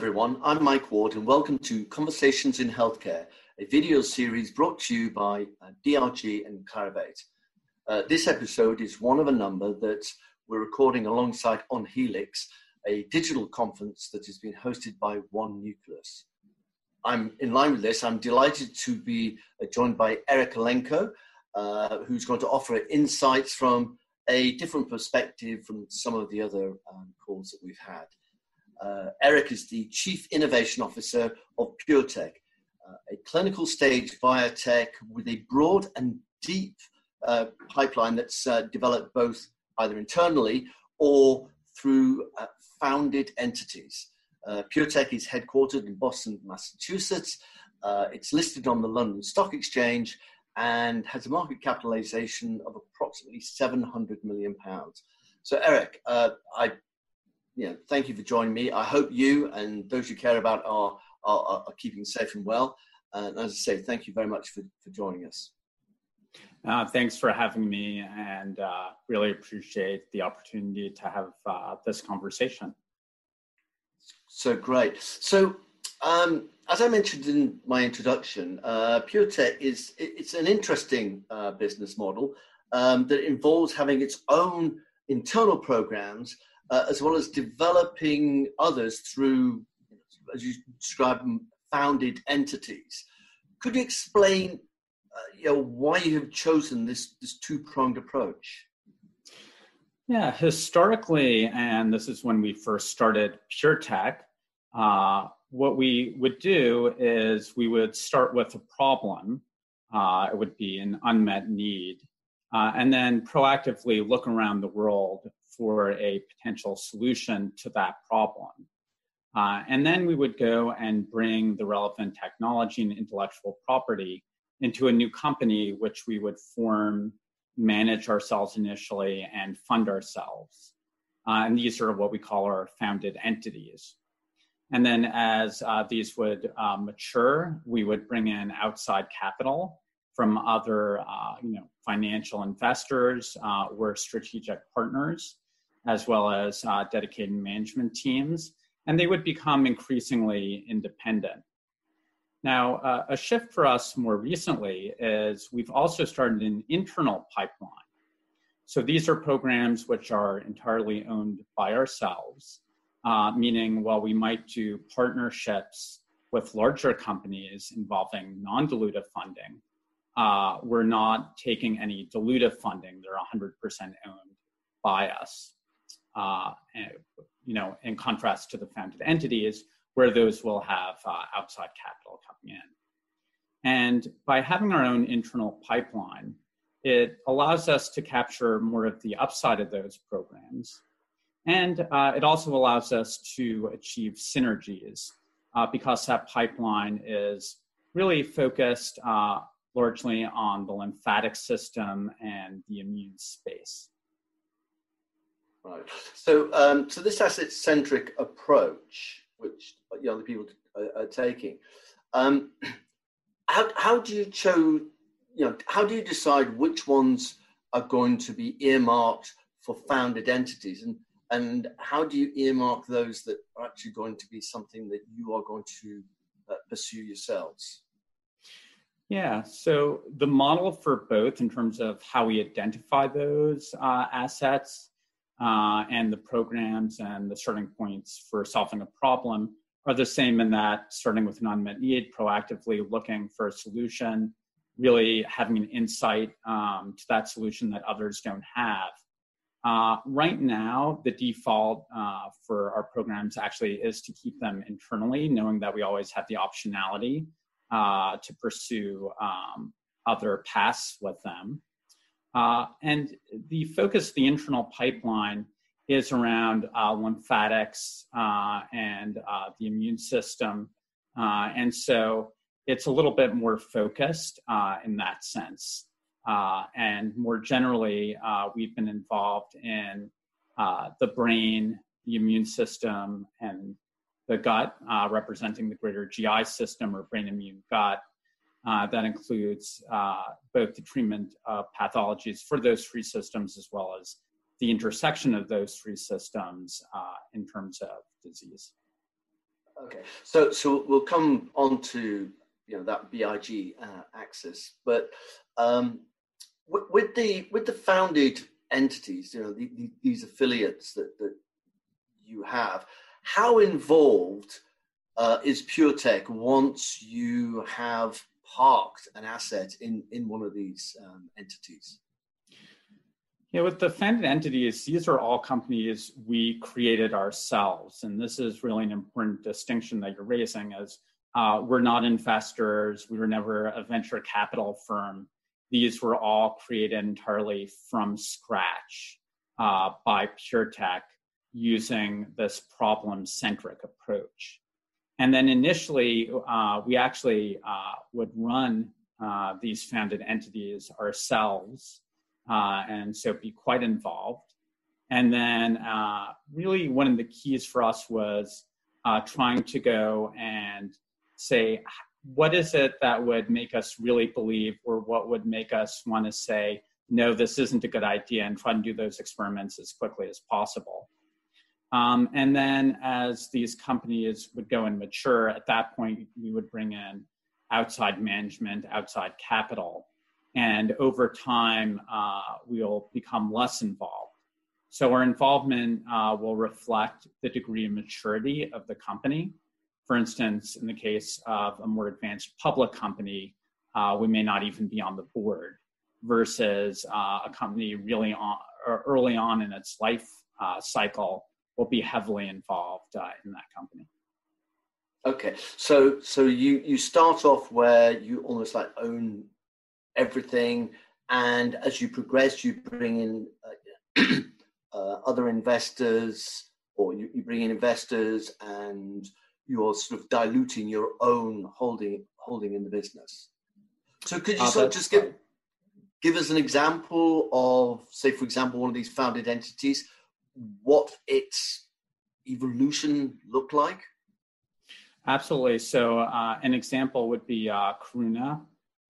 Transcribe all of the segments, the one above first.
everyone. I'm Mike Ward, and welcome to Conversations in Healthcare, a video series brought to you by uh, DRG and Clarivate. Uh, this episode is one of a number that we're recording alongside On Helix, a digital conference that has been hosted by One Nucleus. I'm in line with this. I'm delighted to be uh, joined by Eric Elenko, uh, who's going to offer insights from a different perspective from some of the other um, calls that we've had. Uh, Eric is the Chief Innovation Officer of PureTech, uh, a clinical stage biotech with a broad and deep uh, pipeline that's uh, developed both either internally or through uh, founded entities. Uh, PureTech is headquartered in Boston, Massachusetts. it's listed on the London Stock Exchange and has a market capitalization of approximately 700 million pounds. So, Eric, I you know, thank you for joining me. I hope you and those you care about are, are, are keeping safe and well. And as I say, thank you very much for, for joining us. Uh, thanks for having me and uh, really appreciate the opportunity to have uh, this conversation. So great. So, um, as I mentioned in my introduction, uh, PureTech is it's an interesting uh, business model um, that involves having its own internal programs uh, as well as developing others through, as you describe them, founded entities. Could you explain, uh, you know, why you have chosen this this two pronged approach? Yeah, historically, and this is when we first started PureTech. Uh, what we would do is we would start with a problem. Uh, it would be an unmet need, uh, and then proactively look around the world for a potential solution to that problem. Uh, and then we would go and bring the relevant technology and intellectual property into a new company, which we would form, manage ourselves initially, and fund ourselves. Uh, and these are what we call our founded entities. And then as uh, these would uh, mature, we would bring in outside capital from other uh, you know, financial investors uh, or strategic partners as well as uh, dedicated management teams, and they would become increasingly independent. Now, uh, a shift for us more recently is we've also started an internal pipeline. So these are programs which are entirely owned by ourselves, uh, meaning while we might do partnerships with larger companies involving non dilutive funding, uh, we're not taking any dilutive funding. They're 100% owned by us uh, you know, in contrast to the founded entities where those will have uh, outside capital coming in. And by having our own internal pipeline, it allows us to capture more of the upside of those programs. And uh, it also allows us to achieve synergies uh, because that pipeline is really focused uh, largely on the lymphatic system and the immune space. Right. So, um, so this asset-centric approach, which you know, the people are, are taking, um, how how do you choose? You know, how do you decide which ones are going to be earmarked for founded entities, and and how do you earmark those that are actually going to be something that you are going to uh, pursue yourselves? Yeah, so the model for both in terms of how we identify those uh, assets uh, and the programs and the starting points for solving a problem are the same in that starting with an unmet need, proactively looking for a solution, really having an insight um, to that solution that others don't have. Uh, right now, the default uh, for our programs actually is to keep them internally, knowing that we always have the optionality uh, to pursue um, other paths with them. Uh, and the focus of the internal pipeline is around uh, lymphatics uh, and uh, the immune system. Uh, and so it's a little bit more focused in that sense. and more generally, we've been involved in the brain, the immune system, and the gut, representing the greater GI system or brain immune gut. Uh, that includes uh, both the treatment of pathologies for those three systems as well as the intersection of those three systems uh, in terms of disease. Okay, so so we'll come on to you know that BIG uh, axis, but um, with, with the with the founded entities, you know the, the, these affiliates that that you have, how involved uh, is PureTech once you have parked an asset in in one of these um, entities? Yeah, with the founded entities, these are all companies we created ourselves, and this is really an important distinction that you're raising. As uh, we're not investors, we were never a venture capital firm. These were all created entirely from scratch uh, by PureTech using this problem-centric approach. And then initially, uh, we actually uh, would run uh, these founded entities ourselves uh, and so be quite involved. And then, uh, really, one of the keys for us was uh, trying to go and say, what is it that would make us really believe, or what would make us want to say, no, this isn't a good idea, and try to do those experiments as quickly as possible. Um, and then, as these companies would go and mature, at that point, we would bring in outside management, outside capital and over time uh, we'll become less involved. So our involvement uh, will reflect the degree of maturity of the company. For instance, in the case of a more advanced public company, uh, we may not even be on the board, versus uh, a company really on, early on in its life uh, cycle will be heavily involved uh, in that company. Okay, so so you you start off where you almost like own everything. And as you progress, you bring in uh, uh, other investors, or you, you, bring in investors, and you're sort of diluting your own holding holding in the business. So, could you uh, sort of just give give us an example of, say, for example, one of these founded entities, what its evolution looked like? Absolutely. So, uh, an example would be uh, Karuna,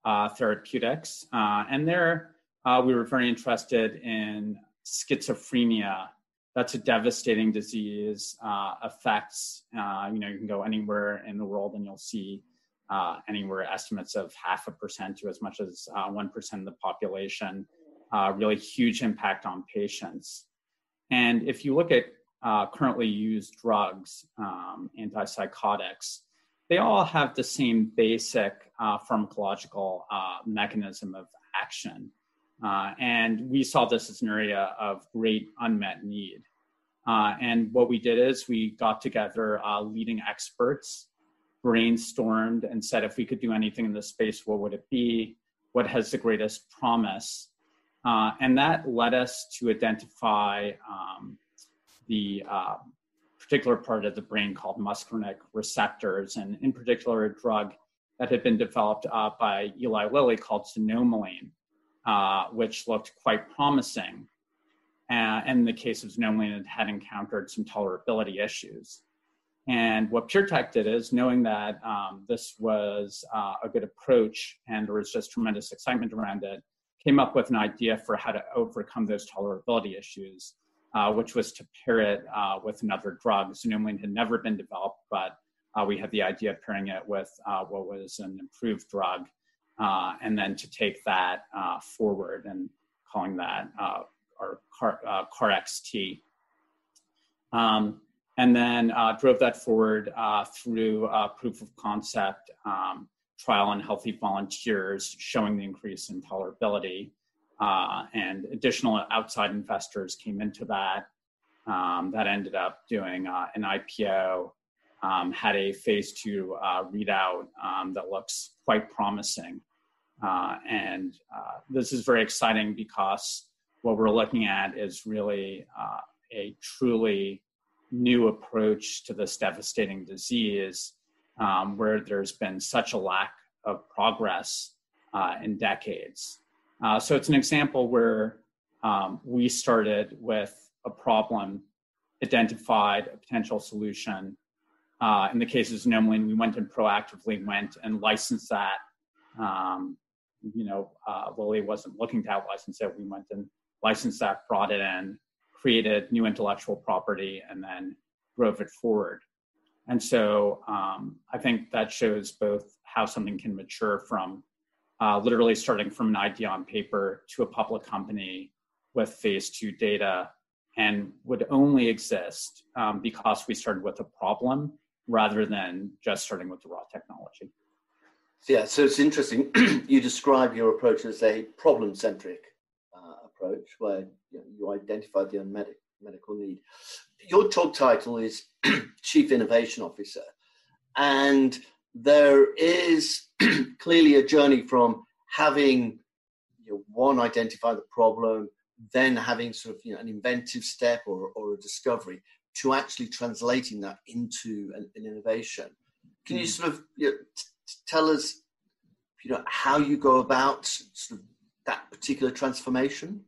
uh, therapeutics. Uh, and there uh, we were very interested in schizophrenia. That's a devastating disease, uh, affects, you know, you can go anywhere in the world and you'll see anywhere estimates of half a percent to as much as 1% of the population, really huge impact on patients. And if you look at currently used drugs, um, antipsychotics, they all have the same basic uh, pharmacological uh, mechanism of action. Uh, and we saw this as an area of great unmet need. Uh, and what we did is we got together uh, leading experts, brainstormed, and said if we could do anything in this space, what would it be? What has the greatest promise? Uh, and that led us to identify um, the particular part of the brain called muscarinic receptors, and in particular, a drug that had been developed uh, by Eli Lilly called xanomeline, uh, which looked quite promising. Uh, in the case of xanomeline, it had encountered some tolerability issues. And what PureTech did is, knowing that um, this was uh, a good approach and there was just tremendous excitement around it, came up with an idea for how to overcome those tolerability issues uh, which was to pair it uh, with another drug. Xanomeline had never been developed, but uh, we had the idea of pairing it with uh, what was an improved drug, uh, and then to take that uh, forward and calling that our CAR, KarXT. Um, and then drove that forward through proof of concept um, trial on healthy volunteers, showing the increase in tolerability uh, and additional outside investors came into that. Um, that ended up doing uh, an IPO, um, had a phase two uh, readout um, that looks quite promising. Uh, and uh, this is very exciting because what we're looking at is really uh, a truly new approach to this devastating disease um, where there's been such a lack of progress in decades. Uh, so it's an example where um, we started with a problem, identified a potential solution. Uh, in the case of xanomeline, we went and proactively went and licensed that. Um, you know, uh, Lilly wasn't looking to out license it. We went and licensed that, brought it in, created new intellectual property, and then drove it forward. And so um, I think that shows both how something can mature from uh, literally starting from an idea on paper to a public company with phase two data and would only exist um, because we started with a problem rather than just starting with the raw technology. Yeah, so it's interesting. you describe your approach as a problem centric uh, approach where you, know, you identify the unmet medical need. Your job title is Chief Innovation Officer, and there is clearly a journey from having you know, one identify the problem, then having sort of you know, an inventive step or, or a discovery to actually translating that into an, an innovation. Can you hmm. sort of you know, t- tell us, you know, how you go about sort of that particular transformation?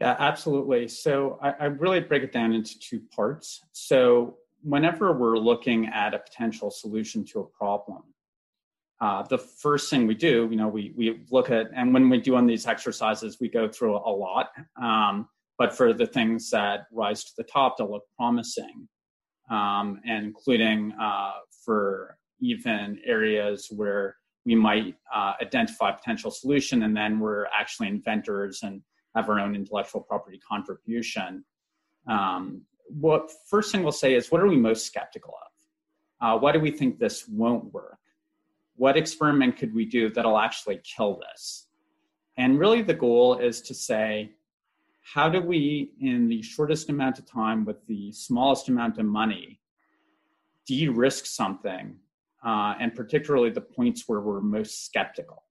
Yeah, absolutely. So I, I really break it down into two parts. So whenever we're looking at a potential solution to a problem, uh, the first thing we do, you know, we we look at, and when we do on these exercises, we go through a lot. Um, but for the things that rise to the top to look promising, um, and including uh, for even areas where we might uh, identify potential solution, and then we're actually inventors and have our own intellectual property contribution. Um, what first thing we'll say is, what are we most skeptical of? Uh, why do we think this won't work? What experiment could we do that'll actually kill this? And really, the goal is to say, how do we, in the shortest amount of time with the smallest amount of money, de risk something, uh, and particularly the points where we're most skeptical?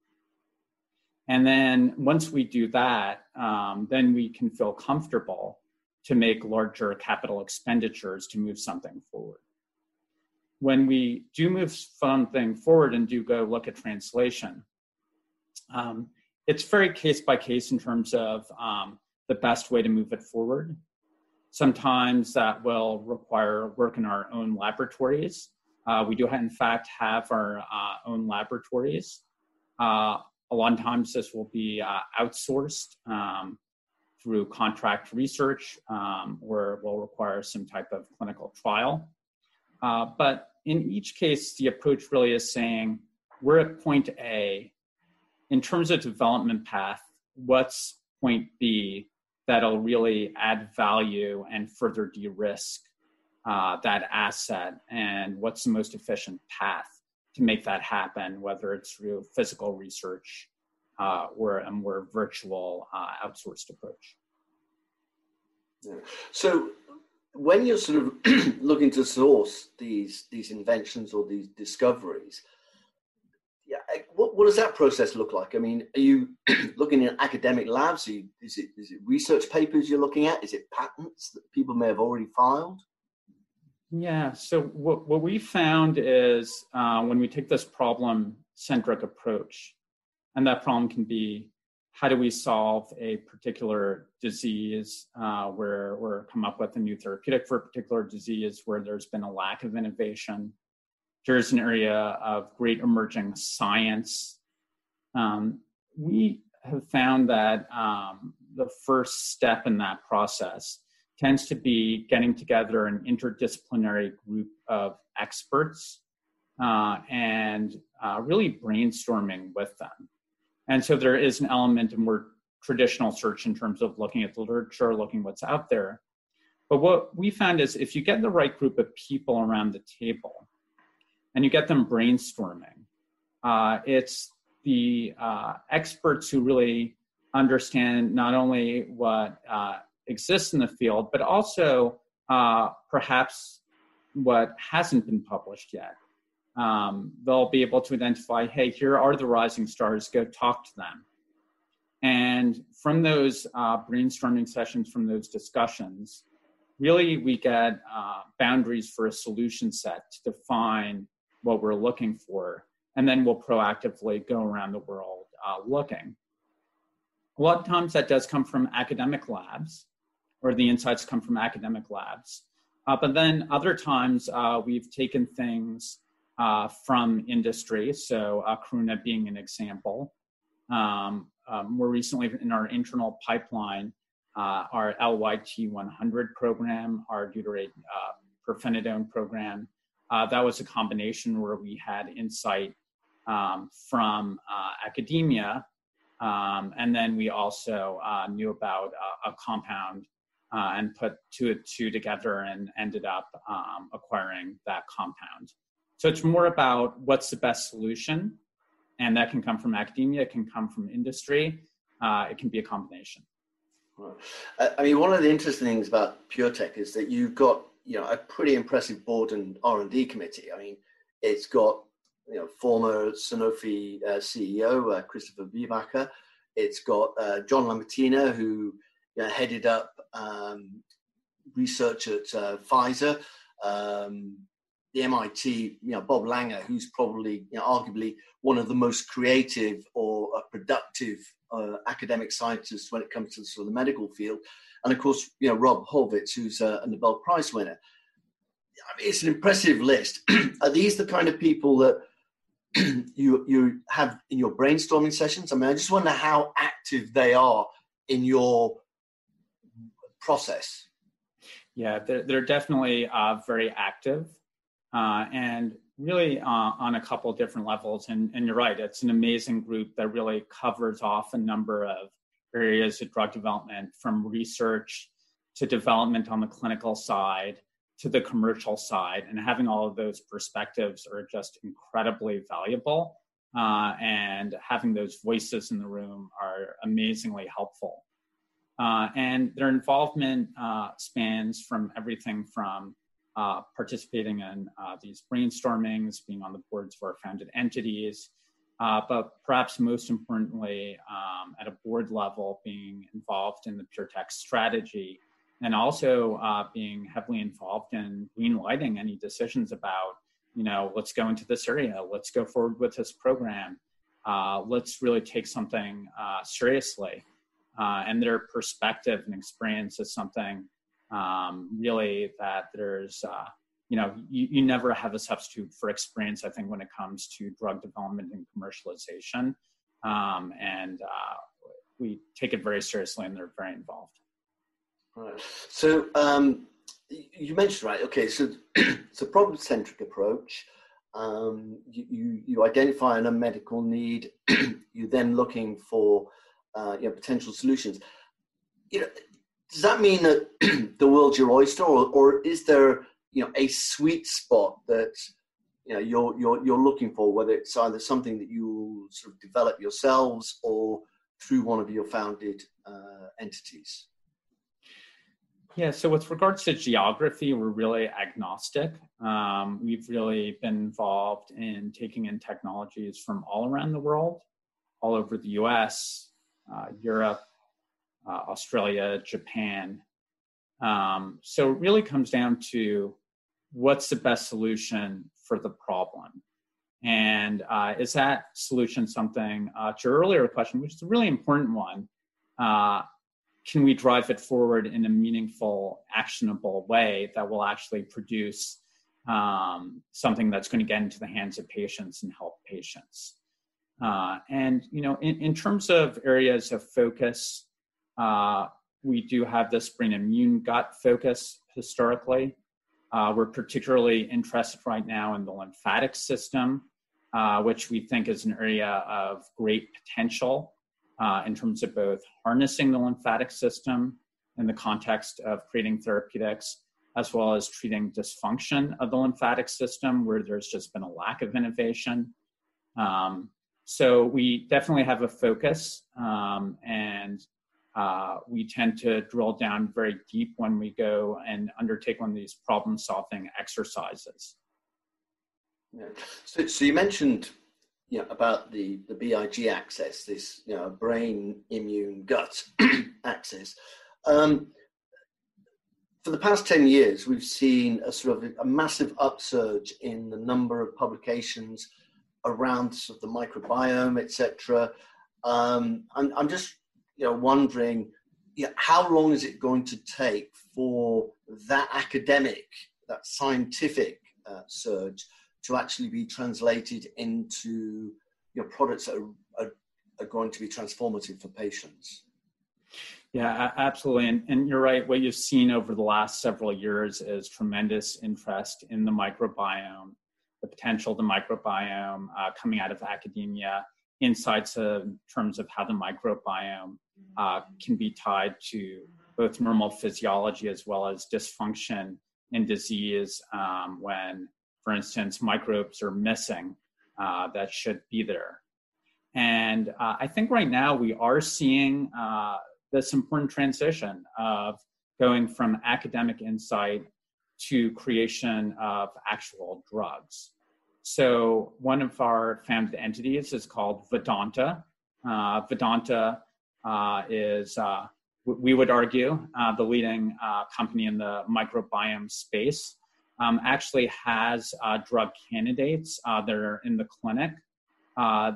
And then once we do that, um, then we can feel comfortable to make larger capital expenditures to move something forward. When we do move something forward and do go look at translation, um, it's very case by case in terms of um, the best way to move it forward. Sometimes that will require work in our own laboratories. Uh, we do, in fact, have our uh, own laboratories. Uh, a lot of times this will be uh, outsourced um, through contract research um, or will require some type of clinical trial. Uh, but in each case, the approach really is saying we're at point A. In terms of development path, what's point B that'll really add value and further de risk uh, that asset? And what's the most efficient path to make that happen, whether it's through physical research uh, or a more virtual uh, outsourced approach. So, when you're sort of looking to source these these inventions or these discoveries, yeah, what, what does that process look like? I mean, are you looking in academic labs? You, is it is it research papers you're looking at? Is it patents that people may have already filed? Yeah. So what what we found is uh, when we take this problem centric approach, and that problem can be how do we solve a particular disease uh, where or come up with a new therapeutic for a particular disease where there's been a lack of innovation there's an area of great emerging science um, we have found that um, the first step in that process tends to be getting together an interdisciplinary group of experts uh, and uh, really brainstorming with them. And so there is an element of more traditional search in terms of looking at the literature, looking what's out there. But what we found is if you get the right group of people around the table and you get them brainstorming, uh, it's the uh, experts who really understand not only what uh, exists in the field, but also uh, perhaps what hasn't been published yet. Um, they'll be able to identify, hey, here are the rising stars, go talk to them. And from those uh, brainstorming sessions, from those discussions, really we get uh, boundaries for a solution set to define what we're looking for. And then we'll proactively go around the world uh, looking. A lot of times that does come from academic labs, or the insights come from academic labs. Uh, but then other times uh, we've taken things uh, from industry, so uh, Karuna being an example. Um, um, more recently, in our internal pipeline, uh, our LYT 100 program, our deuterate uh, pirfenidone program. Uh, that was a combination where we had insight um, from academia, um, and then we also knew about a compound uh, and put two two together and ended up um, acquiring that compound. So it's more about what's the best solution, and that can come from academia, it can come from industry, uh, it can be a combination. I mean, one of the interesting things about PureTech is that you've got you know a pretty impressive board and R and D committee. I mean, it's got you know former Sanofi uh, CEO uh, Christopher Viehbacher. It's got uh, John LaMattina, who you know, headed up um, research at uh, Pfizer. Um, the MIT, you know, Bob Langer, who's probably, you know, arguably one of the most creative or uh, productive uh, academic scientists when it comes to sort of the medical field, and of course, you know, Rob Horvitz, who's a, a Nobel Prize winner. I mean, it's an impressive list. Are these the kind of people that you you have in your brainstorming sessions? I mean, I just wonder how active they are in your process. Yeah, they're, they're definitely uh, very active uh, and really uh, on a couple different levels. And, and you're right, it's an amazing group that really covers off a number of areas of drug development from research to development on the clinical side to the commercial side. And having all of those perspectives are just incredibly valuable. Uh, and having those voices in the room are amazingly helpful. Uh, and their involvement uh, spans from everything from uh, participating in uh, these brainstormings, being on the boards for founded entities, uh, but perhaps most importantly, um, at a board level, being involved in the pure PureTech strategy and also uh, being heavily involved in greenlighting any decisions about, you know, let's go into this area, let's go forward with this program, let's really take something uh, and their perspective and experience is something um, really that there's uh, you know you, you never have a substitute for experience i think when it comes to drug development and commercialization. Um, and uh, we take it very seriously and they're very involved. Right. So um, you mentioned right okay so it's a problem centric approach. Um, you, you, you identify an medical need. You're then looking for uh, you know, potential solutions you know does that mean that the world's your oyster, or, or is there you know a sweet spot that you know you're you're you're looking for, whether it's either something that you sort of develop yourselves or through one of your founded uh, entities? Yeah, so with regards to geography, we're really agnostic. Um, we've really been involved in taking in technologies from all around the world, all over the US, Europe, uh, Australia, Japan. Um, so it really comes down to what's the best solution for the problem. And uh, is that solution something, uh, to your earlier question, which is a really important one, uh, can we drive it forward in a meaningful, actionable way that will actually produce um, something that's going to get into the hands of patients and help patients? Uh, and, you know, in, in terms of areas of focus, uh, we do have this brain immune gut focus historically. Uh, we're particularly interested right now in the lymphatic system, uh, which we think is an area of great potential uh, in terms of both harnessing the lymphatic system in the context of creating therapeutics, as well as treating dysfunction of the lymphatic system where there's just been a lack of innovation. Um, so we definitely have a focus um, and uh, we tend to drill down very deep when we go and undertake one of these problem solving exercises. Yeah. So, so you mentioned you know, about the, the BIG axis, this you know, brain, immune, gut axis. Um, for the past 10 years, we've seen a sort of a massive upsurge in the number of publications around sort of the microbiome, etc. Um, I'm, I'm just you know, wondering you know, how long is it going to take for that academic, that scientific uh, surge to actually be translated into you know, products that are, are, are going to be transformative for patients? Yeah, absolutely. And, and you're right. What you've seen over the last several years is tremendous interest in the microbiome, the potential of the microbiome uh, coming out of academia, insights in terms of how the microbiome uh, can be tied to both normal physiology as well as dysfunction and disease um, when, for instance, microbes are missing uh, that should be there. And uh, I think right now we are seeing uh, this important transition of going from academic insight to creation of actual drugs. So one of our founded entities is called Vedanta. Uh, Vedanta uh, is, uh, we would argue, uh, the leading uh, company in the microbiome space. Um, actually has uh, drug candidates that are in the clinic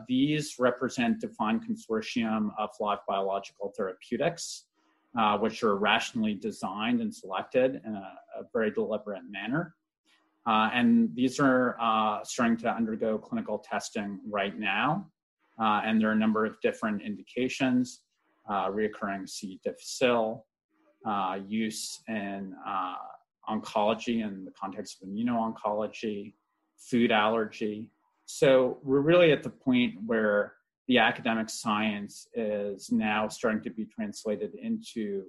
these represent defined consortium of live biological therapeutics, which are rationally designed and selected in a, a very deliberate manner. Uh, and these are uh, starting to undergo clinical testing right now. Uh, and there are a number of different indications, uh, reoccurring C. difficile, use in oncology in the context of immuno-oncology, food allergy, so we're really at the point where the academic science is now starting to be translated into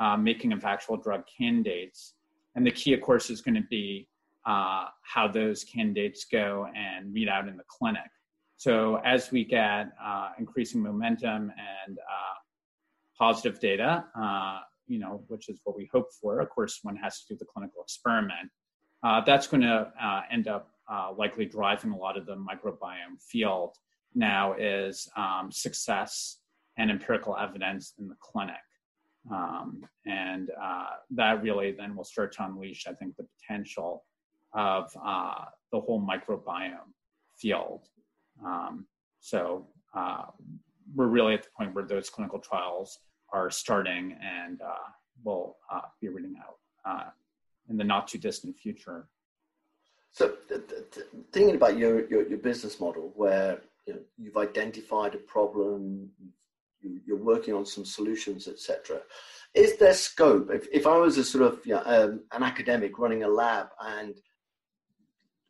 uh, making of actual drug candidates. And the key, of course, is going to be uh, how those candidates go and read out in the clinic. So as we get uh, increasing momentum and uh, positive data, uh, you know, which is what we hope for, of course, one has to do the clinical experiment. Uh, that's going to end up likely driving a lot of the microbiome field now is um, success and empirical evidence in the clinic. Um, and uh, that really then will start to unleash, I think, the potential of uh, the whole microbiome field. Um, so uh, we're really at the point where those clinical trials are starting and uh, will uh, be reading out in the not too distant future. So, th- th- thinking about your, your, your business model, where you know, you've identified a problem, you, are working on some solutions, etc. Is there scope? If, if I was a sort of you know, um, an academic running a lab and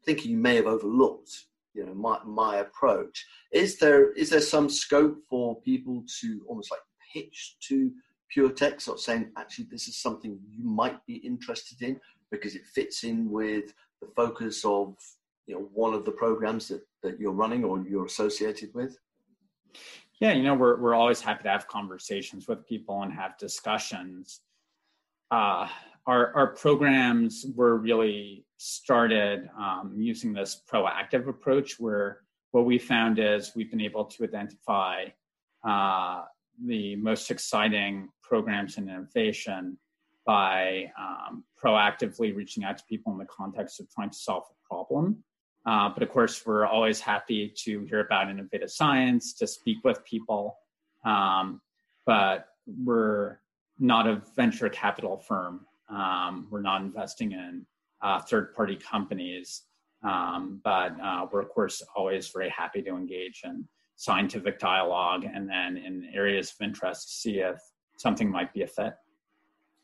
thinking you may have overlooked, you know, my, my approach, is there is there some scope for people to almost like pitch to PureTech, sort of saying, actually, this is something you might be interested in because it fits in with the focus of you know one of the programs that, that you're running or you're associated with? Yeah, you know, we're we're always happy to have conversations with people and have discussions. Uh, our our programs were really started um, using this proactive approach, where what we found is we've been able to identify uh, the most exciting programs in innovation by um, proactively reaching out to people in the context of trying to solve a problem. Uh, but of course, we're always happy to hear about innovative science, to speak with people. Um, but we're not a venture capital firm. Um, we're not investing in uh, third party companies. Um, but uh, we're, of course, always very happy to engage in scientific dialogue and then in areas of interest, see if something might be a fit.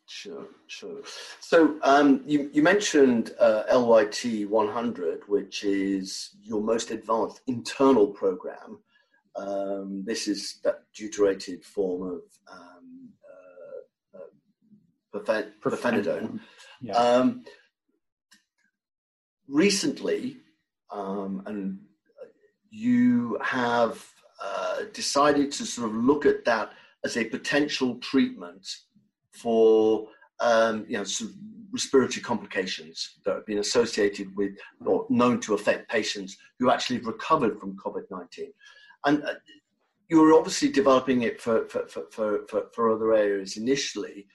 Sure, sure. So um, you, you mentioned uh, LYT 100, which is your most advanced internal program. Um, this is that deuterated form of uh, uh, pirfenidone. Yeah. Um, recently, um, and you have uh, decided to sort of look at that as a potential treatment for um, you know sort of respiratory complications that have been associated with or known to affect patients who actually have recovered from COVID-19. And uh, you were obviously developing it for, for, for, for, for other areas initially.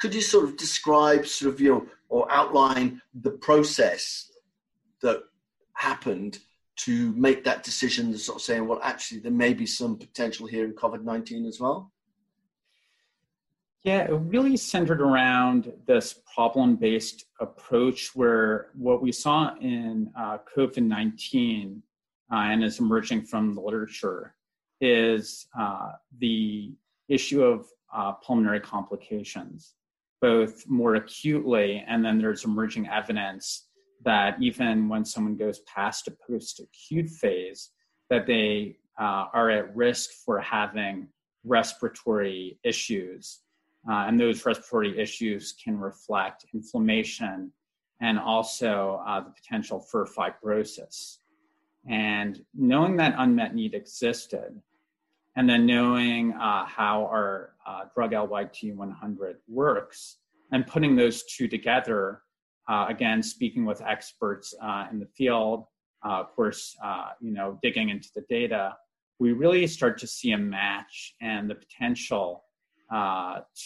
Could you sort of describe sort of, you know, or outline the process that happened to make that decision, sort of saying, well, actually, there may be some potential here in COVID 19 as well? Yeah, it really centered around this problem based approach where what we saw in uh, COVID 19 uh, and is emerging from the literature is uh, the issue of uh, pulmonary complications, both more acutely, and then there's emerging evidence that even when someone goes past a post acute phase, that they uh, are at risk for having respiratory issues. Uh, and those respiratory issues can reflect inflammation and also uh, the potential for fibrosis. And knowing that unmet need existed, and then knowing uh, how our uh, drug LYT100 works, and putting those two together, uh, again, speaking with experts uh, in the field, uh, of course, uh, you know, digging into the data, we really start to see a match and the potential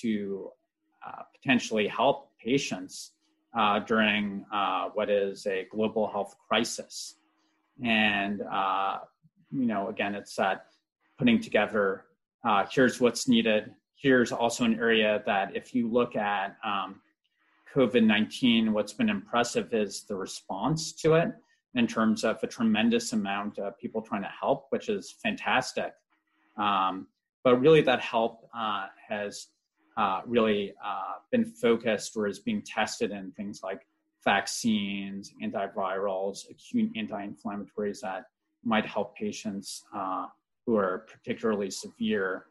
to potentially help patients during what is a global health crisis. And, you know, again, it's that putting together uh, here's what's needed. Here's also an area that if you look at um, COVID 19, what's been impressive is the response to it in terms of a tremendous amount of people trying to help, which is fantastic. Um, but really, that help uh, has uh, really uh, been focused or is being tested in things like vaccines, antivirals, acute anti inflammatories that might help patients uh, who are particularly severe.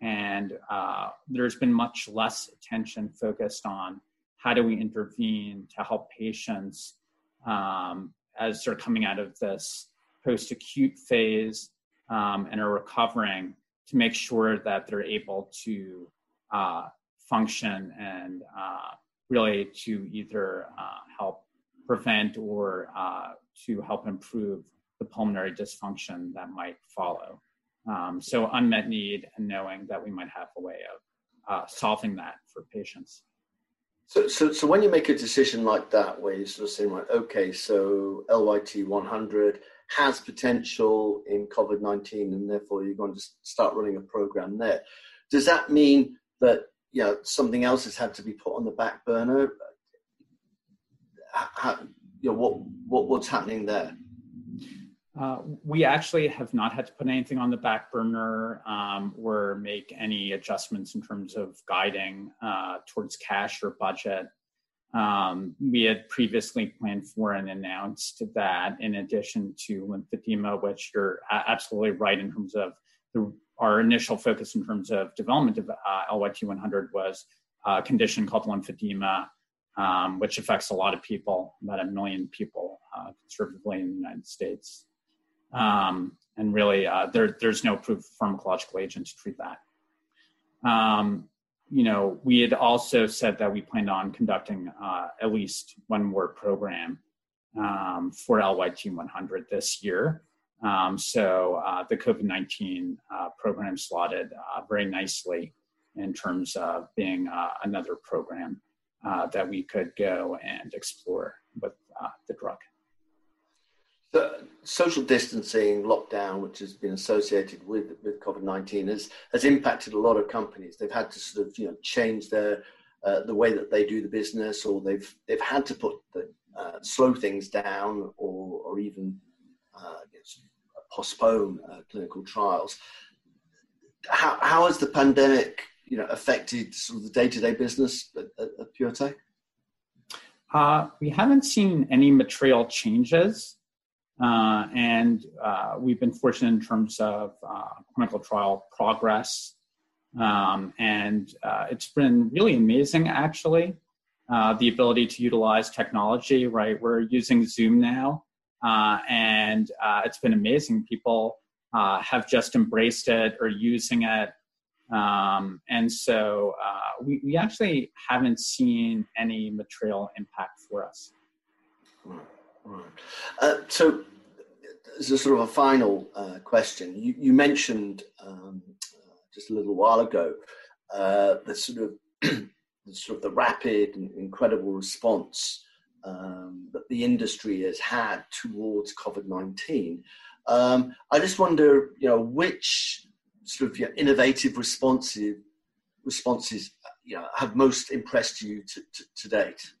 And uh, there's been much less attention focused on how do we intervene to help patients um, as they're coming out of this post acute phase um, and are recovering to make sure that they're able to uh, function and uh, really to either uh, help prevent or uh, to help improve the pulmonary dysfunction that might follow. Um, so unmet need and knowing that we might have a way of uh, solving that for patients. So, so, so when you make a decision like that, where you're sort of saying, right, okay, so LYT 100 has potential in COVID 19, and therefore you're going to start running a program there. Does that mean that you know something else has had to be put on the back burner? How, you know, what, what what's happening there? Uh, we actually have not had to put anything on the back burner um, or make any adjustments in terms of guiding uh, towards cash or budget. Um, we had previously planned for and announced that in addition to lymphedema, which you're absolutely right in terms of the, our initial focus in terms of development of uh, LYT100 was a condition called lymphedema, um, which affects a lot of people, about a million people uh, conservatively in the United States. Um, and really, uh, there, there's no approved pharmacological agent to treat that. Um, you know, we had also said that we planned on conducting uh, at least one more program um, for LYT100 this year. Um, so uh, the COVID 19 uh, program slotted uh, very nicely in terms of being uh, another program that we could go and explore with the drug. The social distancing, lockdown, which has been associated with, with COVID 19, has, has impacted a lot of companies. They've had to sort of you know, change their, uh, the way that they do the business, or they've, they've had to put the, uh, slow things down or, or even uh, postpone uh, clinical trials. How, how has the pandemic you know, affected sort of the day to day business at, at, at PureTech? Uh, we haven't seen any material changes. Uh, and uh, we've been fortunate in terms of uh, clinical trial progress. Um, and uh, it's been really amazing, actually, uh, the ability to utilize technology, right? We're using Zoom now, uh, and it's been amazing. People have just embraced it or using it. Um, and so we, we actually haven't seen any material impact for us. Right. Uh, so, as a sort of a final uh, question, you, you mentioned um, just a little while ago uh, the sort of the sort of the rapid and incredible response um, that the industry has had towards COVID nineteen. Um, I just wonder, you know, which sort of innovative responsive responses, you know, have most impressed you to, to, to date.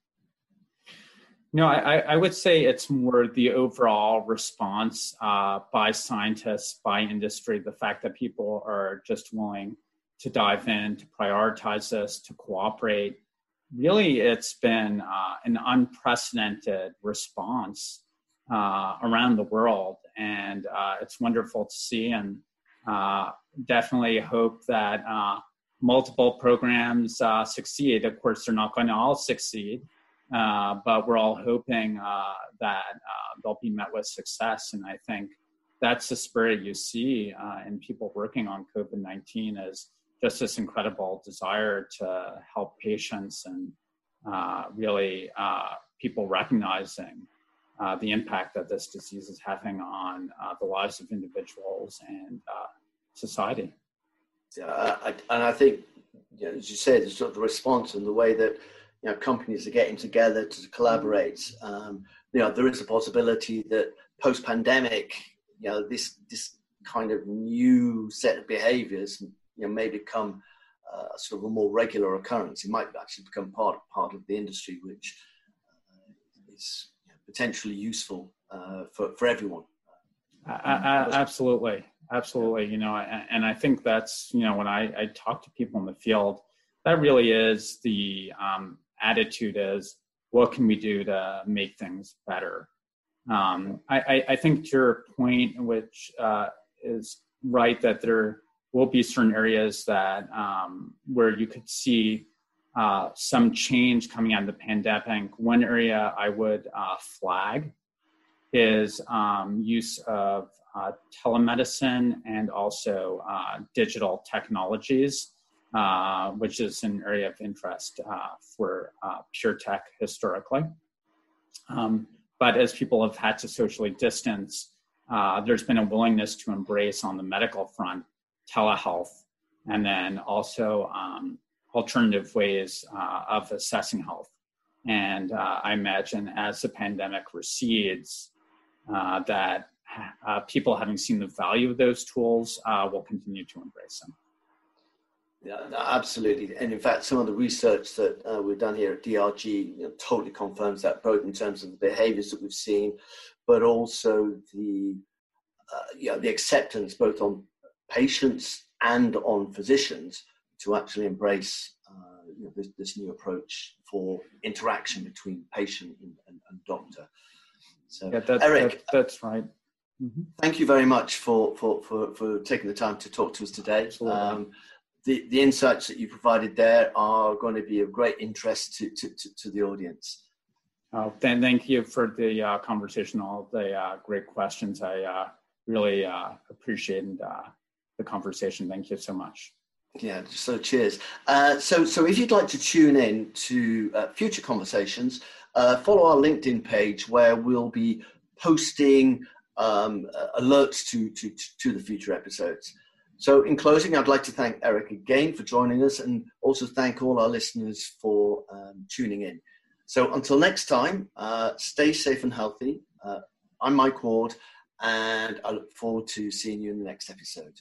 No, I, I, would say it's more the overall response uh, by scientists, by industry, the fact that people are just willing to dive in, to prioritize this, to cooperate. Really, it's been uh, an unprecedented response uh, around the world, and uh, it's wonderful to see. And uh, definitely hope that uh, multiple programs succeed. Of course, they're not going to all succeed, but we're all hoping that they'll be met with success. And I think that's the spirit you see in people working on COVID 19 is just this incredible desire to help patients and uh, really uh, people recognizing uh, the impact that this disease is having on uh, the lives of individuals and uh, society. And I think, you know, as you said, sort of the response and the way that you know companies are getting together to collaborate. Um, you know, there is a possibility that post-pandemic, you know, this this kind of new set of behaviours you know, may become uh, sort of a more regular occurrence. It might actually become part part of the industry, which uh, is you know, potentially useful uh, for for everyone. absolutely, absolutely. You know, and I think that's you know when I, I talk to people in the field, that really is the um, attitude is what can we do to make things better. Um, I, I, think to your point, which uh, is right, that there will be certain areas that um, where you could see uh, some change coming out of the pandemic. One area I would uh, flag is um, use of uh, telemedicine and also uh, digital technologies, uh, which is an area of interest uh, for PureTech historically. Um, but as people have had to socially distance, there's been a willingness to embrace on the medical front telehealth, and then also um, alternative ways uh, of assessing health. And uh, I imagine as the pandemic recedes, uh, that uh, people having seen the value of those tools uh, will continue to embrace them. Yeah, absolutely. And in fact, some of the research that uh, we've done here at DRG you know, totally confirms that, both in terms of the behaviors that we've seen, but also the uh, you know, the acceptance both on patients and on physicians to actually embrace uh, you know, this, this, new approach for interaction between patient and, and, and doctor. So, yeah, that, Eric, that, that's right. Mm-hmm. Thank you very much for, for, for, for, taking the time to talk to us today. The, the insights that you provided there are going to be of great interest to, to, to, to the audience. Oh, then thank you for the uh, conversation, all the uh, great questions. I uh, really uh, appreciate uh, the conversation. Thank you so much. Yeah, so cheers. Uh, so, so if you'd like to tune in to uh, future conversations, uh, follow our LinkedIn page where we'll be posting um, alerts to, to, to the future episodes. So, in closing, I'd like to thank Eric again for joining us and also thank all our listeners for um, tuning in. So, until next time, uh, stay safe and healthy. Uh, I'm Mike Ward, and I look forward to seeing you in the next episode.